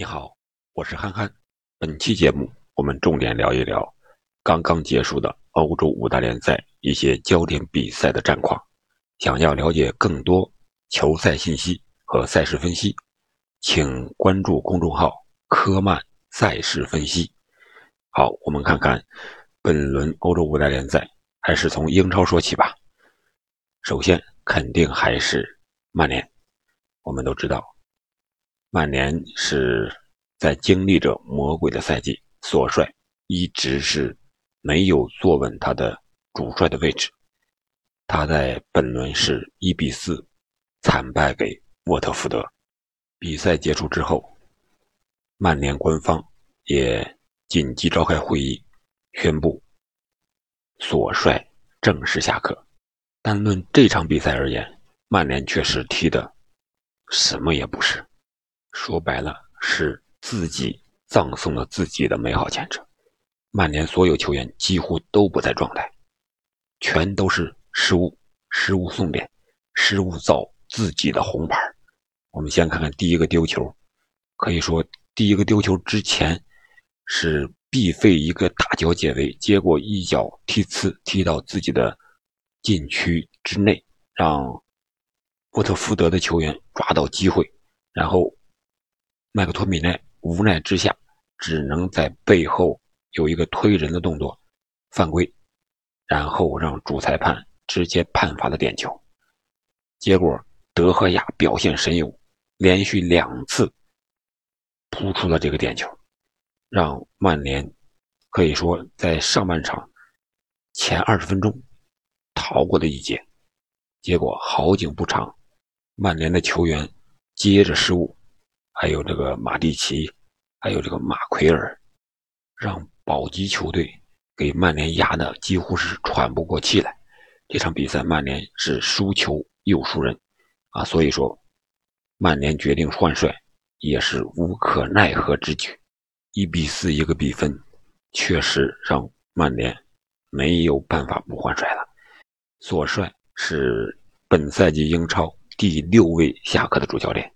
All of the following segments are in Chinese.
你好，我是憨憨。本期节目我们重点聊一聊刚刚结束的欧洲五大联赛一些焦点比赛的战况。想要了解更多球赛信息和赛事分析，请关注公众号“科曼赛事分析”。好，我们看看本轮欧洲五大联赛，还是从英超说起吧。首先，肯定还是曼联。我们都知道。曼联是在经历着魔鬼的赛季，索帅一直是没有坐稳他的主帅的位置。他在本轮是一比四惨败给沃特福德。比赛结束之后，曼联官方也紧急召开会议，宣布索帅正式下课。单论这场比赛而言，曼联确实踢的什么也不是。说白了，是自己葬送了自己的美好前程。曼联所有球员几乎都不在状态，全都是失误，失误送点，失误造自己的红牌。我们先看看第一个丢球，可以说第一个丢球之前是毕费一个大脚解围，结果一脚踢刺踢到自己的禁区之内，让沃特福德的球员抓到机会，然后。麦克托米奈无奈之下，只能在背后有一个推人的动作，犯规，然后让主裁判直接判罚了点球。结果德赫亚表现神勇，连续两次扑出了这个点球，让曼联可以说在上半场前二十分钟逃过了一劫。结果好景不长，曼联的球员接着失误。还有这个马蒂奇，还有这个马奎尔，让保级球队给曼联压的几乎是喘不过气来。这场比赛曼联是输球又输人，啊，所以说曼联决定换帅也是无可奈何之举。一比四一个比分，确实让曼联没有办法不换帅了。索帅是本赛季英超第六位下课的主教练。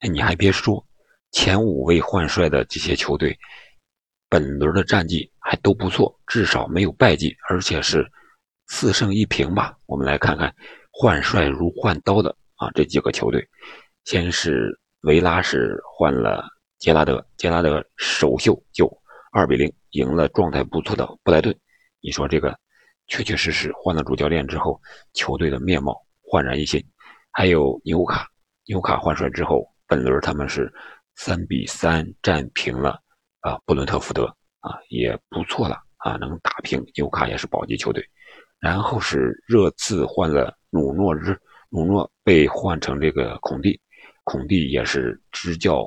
哎你还别说，前五位换帅的这些球队，本轮的战绩还都不错，至少没有败绩，而且是四胜一平吧。我们来看看换帅如换刀的啊这几个球队。先是维拉是换了杰拉德，杰拉德首秀就二比零赢了状态不错的布莱顿。你说这个确确实实换了主教练之后，球队的面貌焕然一新。还有纽卡，纽卡换帅之后。本轮他们是三比三战平了啊布伦特福德啊也不错了啊能打平纽卡也是保级球队，然后是热刺换了努诺日努诺被换成这个孔蒂，孔蒂也是执教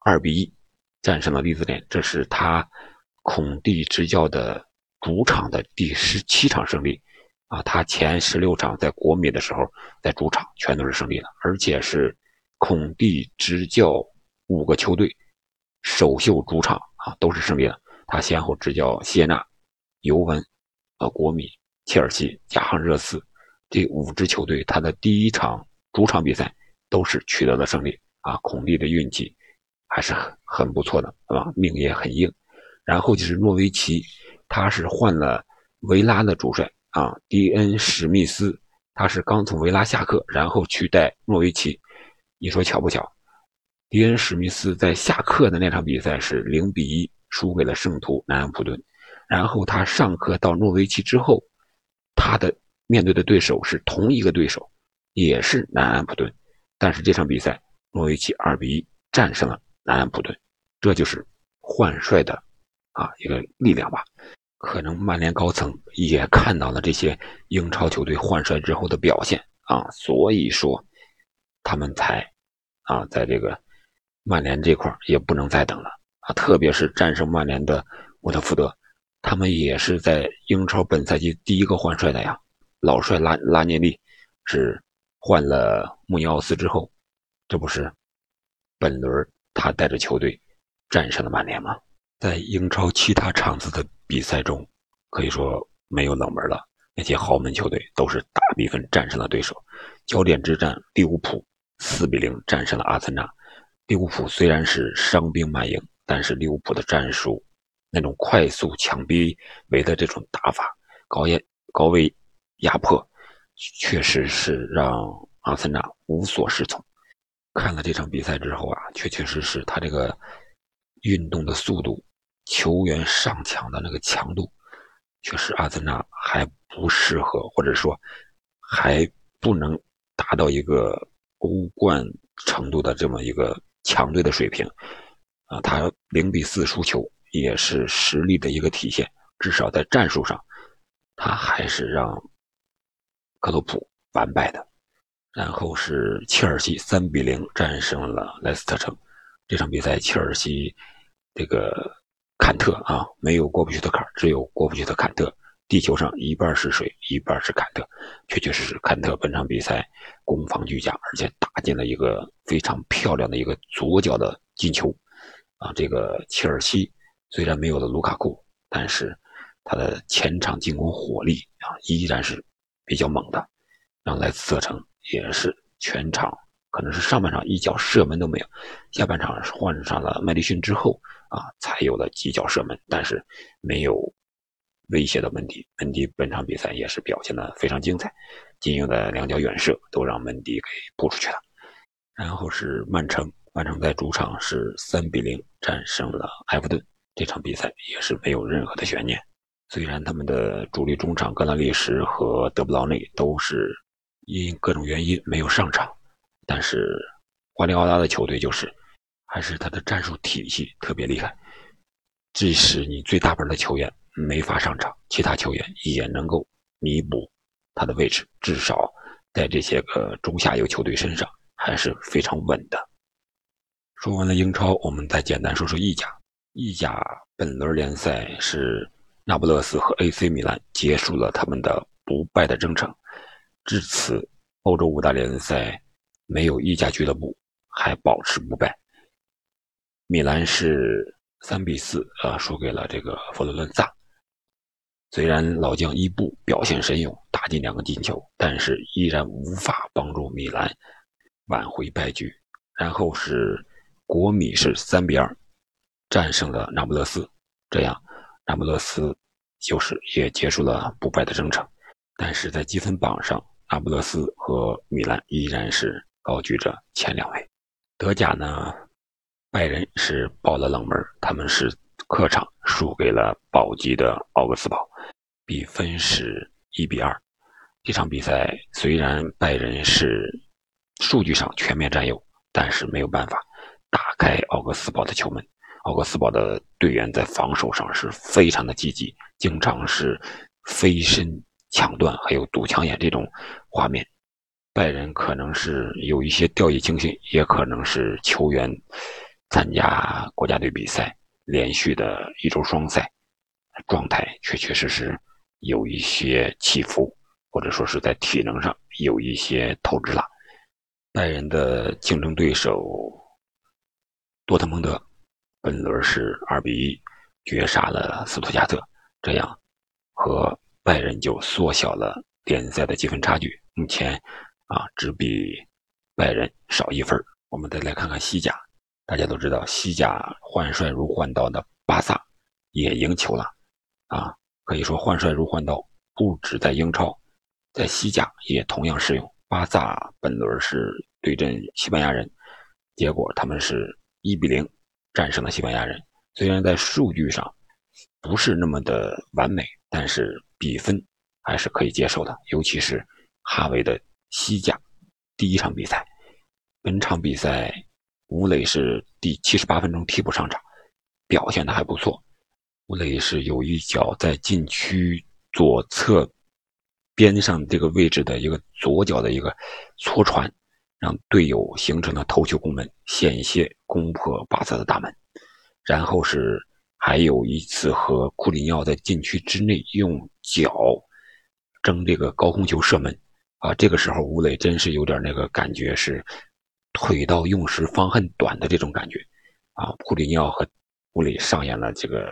二比一战胜了利兹联，这是他孔蒂执教的主场的第十七场胜利啊他前十六场在国米的时候在主场全都是胜利的，而且是。孔蒂执教五个球队，首秀主场啊都是胜利的。他先后执教谢纳、尤文、啊国米、切尔西、加上热刺这五支球队，他的第一场主场比赛都是取得了胜利啊。孔蒂的运气还是很很不错的，啊，命也很硬。然后就是诺维奇，他是换了维拉的主帅啊，迪恩史密斯，他是刚从维拉下课，然后取代诺维奇。你说巧不巧？迪恩·史密斯在下课的那场比赛是零比一输给了圣徒南安普顿，然后他上课到诺维奇之后，他的面对的对手是同一个对手，也是南安普顿，但是这场比赛诺维奇二比一战胜了南安普顿，这就是换帅的啊一个力量吧。可能曼联高层也看到了这些英超球队换帅之后的表现啊，所以说。他们才，啊，在这个曼联这块也不能再等了啊！特别是战胜曼联的沃特福德，他们也是在英超本赛季第一个换帅的呀。老帅拉拉涅利是换了穆尼奥斯之后，这不是本轮他带着球队战胜了曼联吗？在英超其他场次的比赛中，可以说没有冷门了，那些豪门球队都是大比分战胜了对手。焦点之战，利物浦。四比零战胜了阿森纳，利物浦虽然是伤兵满营，但是利物浦的战术那种快速强逼围的这种打法，高压高位压迫，确实是让阿森纳无所适从。看了这场比赛之后啊，确确实实他这个运动的速度、球员上抢的那个强度，确实阿森纳还不适合，或者说还不能达到一个欧冠程度的这么一个。强队的水平，啊，他零比四输球也是实力的一个体现。至少在战术上，他还是让克洛普完败的。然后是切尔西三比零战胜了莱斯特城。这场比赛，切尔西这个坎特啊，没有过不去的坎，只有过不去的坎特。地球上一半是水，一半是坎特，确确实实，坎特本场比赛攻防俱佳，而且打进了一个非常漂亮的一个左脚的进球。啊，这个切尔西虽然没有了卢卡库，但是他的前场进攻火力啊依然是比较猛的，让莱斯特城也是全场可能是上半场一脚射门都没有，下半场换上了麦迪逊之后啊才有了几脚射门，但是没有。威胁到门迪，门迪本场比赛也是表现的非常精彩，金英的两脚远射都让门迪给扑出去了。然后是曼城，曼城在主场是三比零战胜了埃弗顿，这场比赛也是没有任何的悬念。虽然他们的主力中场格兰利什和德布劳内都是因各种原因没有上场，但是瓜迪奥拉的球队就是还是他的战术体系特别厉害，即使你最大牌的球员。没法上场，其他球员也能够弥补他的位置，至少在这些个中下游球队身上还是非常稳的。说完了英超，我们再简单说说意甲。意甲本轮联赛是那不勒斯和 AC 米兰结束了他们的不败的征程，至此欧洲五大联赛没有意甲俱乐部还保持不败。米兰是三比四啊输给了这个佛罗伦萨。虽然老将伊布表现神勇，打进两个进球，但是依然无法帮助米兰挽回败局。然后是国米是三比二战胜了那不勒斯，这样那不勒斯就是也结束了不败的征程。但是在积分榜上，那不勒斯和米兰依然是高居着前两位。德甲呢，拜仁是爆了冷门，他们是客场输给了保级的奥格斯堡。比分是一比二，这场比赛虽然拜仁是数据上全面占优，但是没有办法打开奥格斯堡的球门。奥格斯堡的队员在防守上是非常的积极，经常是飞身抢断，还有堵抢眼这种画面。拜仁可能是有一些掉以轻心，也可能是球员参加国家队比赛连续的一周双赛，状态确确实实。有一些起伏，或者说是在体能上有一些透支了。拜仁的竞争对手多特蒙德本轮是二比一绝杀了斯图加特，这样和拜仁就缩小了联赛的积分差距。目前啊，只比拜仁少一分。我们再来看看西甲，大家都知道西甲换帅如换刀的巴萨也赢球了啊。可以说换帅如换刀，不止在英超，在西甲也同样适用。巴萨本轮是对阵西班牙人，结果他们是一比零战胜了西班牙人。虽然在数据上不是那么的完美，但是比分还是可以接受的。尤其是哈维的西甲第一场比赛，本场比赛吴磊是第七十八分钟替补上场，表现的还不错。吴磊是有一脚在禁区左侧边上这个位置的一个左脚的一个搓传，让队友形成了头球攻门，险些攻破巴萨的大门。然后是还有一次和库里尼奥在禁区之内用脚争这个高空球射门，啊，这个时候吴磊真是有点那个感觉是腿到用时方恨短的这种感觉，啊，库里尼奥和吴磊上演了这个。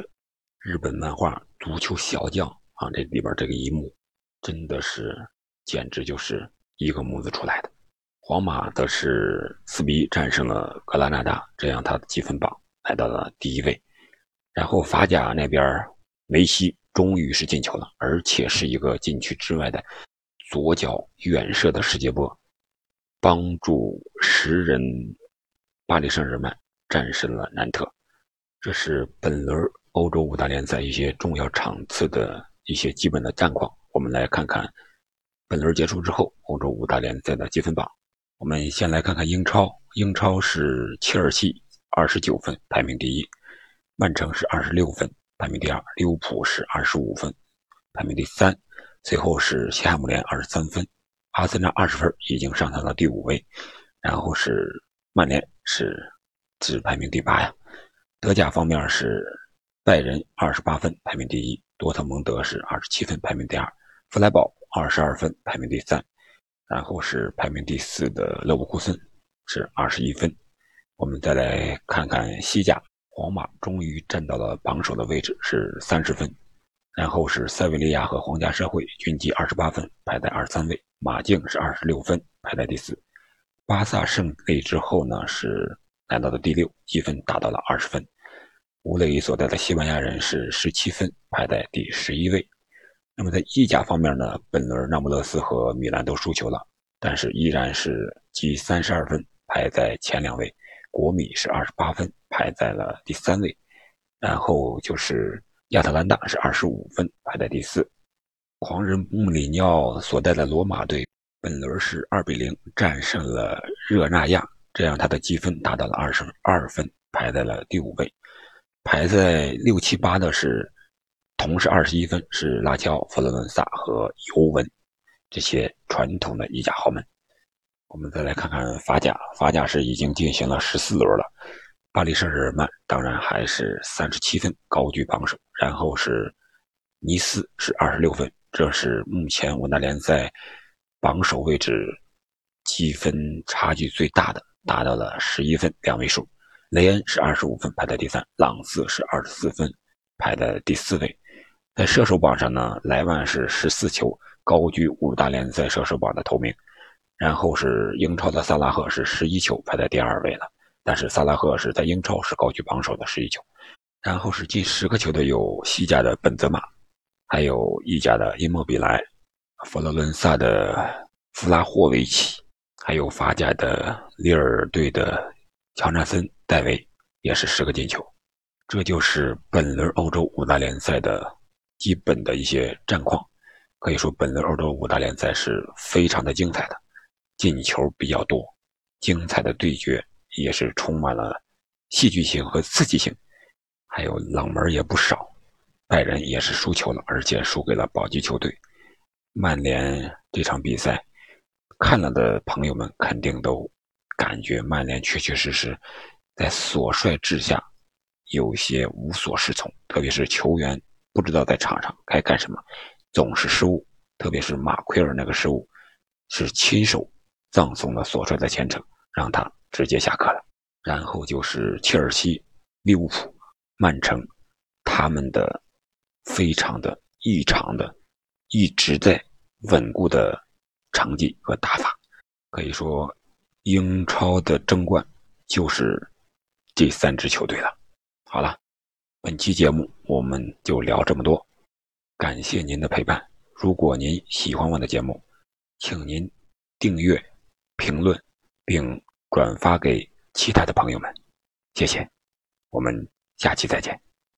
日本漫画《足球小将》啊，这里边这个一幕，真的是简直就是一个模子出来的。皇马则是四比一战胜了格拉纳达，这样他的积分榜来到了第一位。然后法甲那边，梅西终于是进球了，而且是一个禁区之外的左脚远射的世界波，帮助十人巴黎圣日耳曼战胜了南特。这是本轮欧洲五大联赛一些重要场次的一些基本的战况。我们来看看本轮结束之后欧洲五大联赛的积分榜。我们先来看看英超，英超是切尔西二十九分排名第一，曼城是二十六分排名第二，利物浦是二十五分排名第三，最后是西汉姆联二十三分，阿森纳二十分已经上到第五位，然后是曼联是只排名第八呀。德甲方面是拜仁二十八分排名第一，多特蒙德是二十七分排名第二，弗莱堡二十二分排名第三。然后是排名第四的勒沃库森，是二十一分。我们再来看看西甲，皇马终于站到了榜首的位置，是三十分。然后是塞维利亚和皇家社会均积二十八分，排在二十三位。马竞是二十六分，排在第四。巴萨胜利之后呢，是来到了第六，积分达到了二十分。乌雷所在的西班牙人是十七分，排在第十一位。那么在意甲方面呢，本轮那不勒斯和米兰都输球了，但是依然是积三十二分，排在前两位。国米是二十八分，排在了第三位。然后就是亚特兰大是二十五分，排在第四。狂人穆里尼奥所带的罗马队本轮是二比零战胜了热那亚，这样他的积分达到了二十二分，排在了第五位。排在六七八的是。同是二十一分，是拉乔、佛罗伦萨和尤文这些传统的意甲豪门。我们再来看看法甲，法甲是已经进行了十四轮了。巴黎圣日耳曼当然还是三十七分，高居榜首。然后是尼斯是二十六分，这是目前五大联赛榜首位置积分差距最大的，达到了十一分，两位数。雷恩是二十五分，排在第三；朗斯是二十四分，排在第四位。在射手榜上呢，莱万是十四球，高居五大联赛射手榜的头名。然后是英超的萨拉赫是十一球，排在第二位了。但是萨拉赫是在英超是高居榜首的十一球。然后是进十个球的有西甲的本泽马，还有意甲的因莫比莱，佛罗伦萨的弗拉霍维奇，还有法甲的利尔队的乔纳森戴维也是十个进球。这就是本轮欧洲五大联赛的。基本的一些战况，可以说本轮欧洲五大联赛是非常的精彩的，进球比较多，精彩的对决也是充满了戏剧性和刺激性，还有冷门也不少。拜仁也是输球了，而且输给了保级球队曼联。这场比赛看了的朋友们肯定都感觉曼联确确实实在索帅之下有些无所适从，特别是球员。不知道在场上该干什么，总是失误，特别是马奎尔那个失误，是亲手葬送了索帅的前程，让他直接下课了。然后就是切尔西、利物浦、曼城，他们的非常的异常的，一直在稳固的成绩和打法，可以说英超的争冠就是这三支球队了。好了。本期节目我们就聊这么多，感谢您的陪伴。如果您喜欢我的节目，请您订阅、评论并转发给其他的朋友们，谢谢。我们下期再见。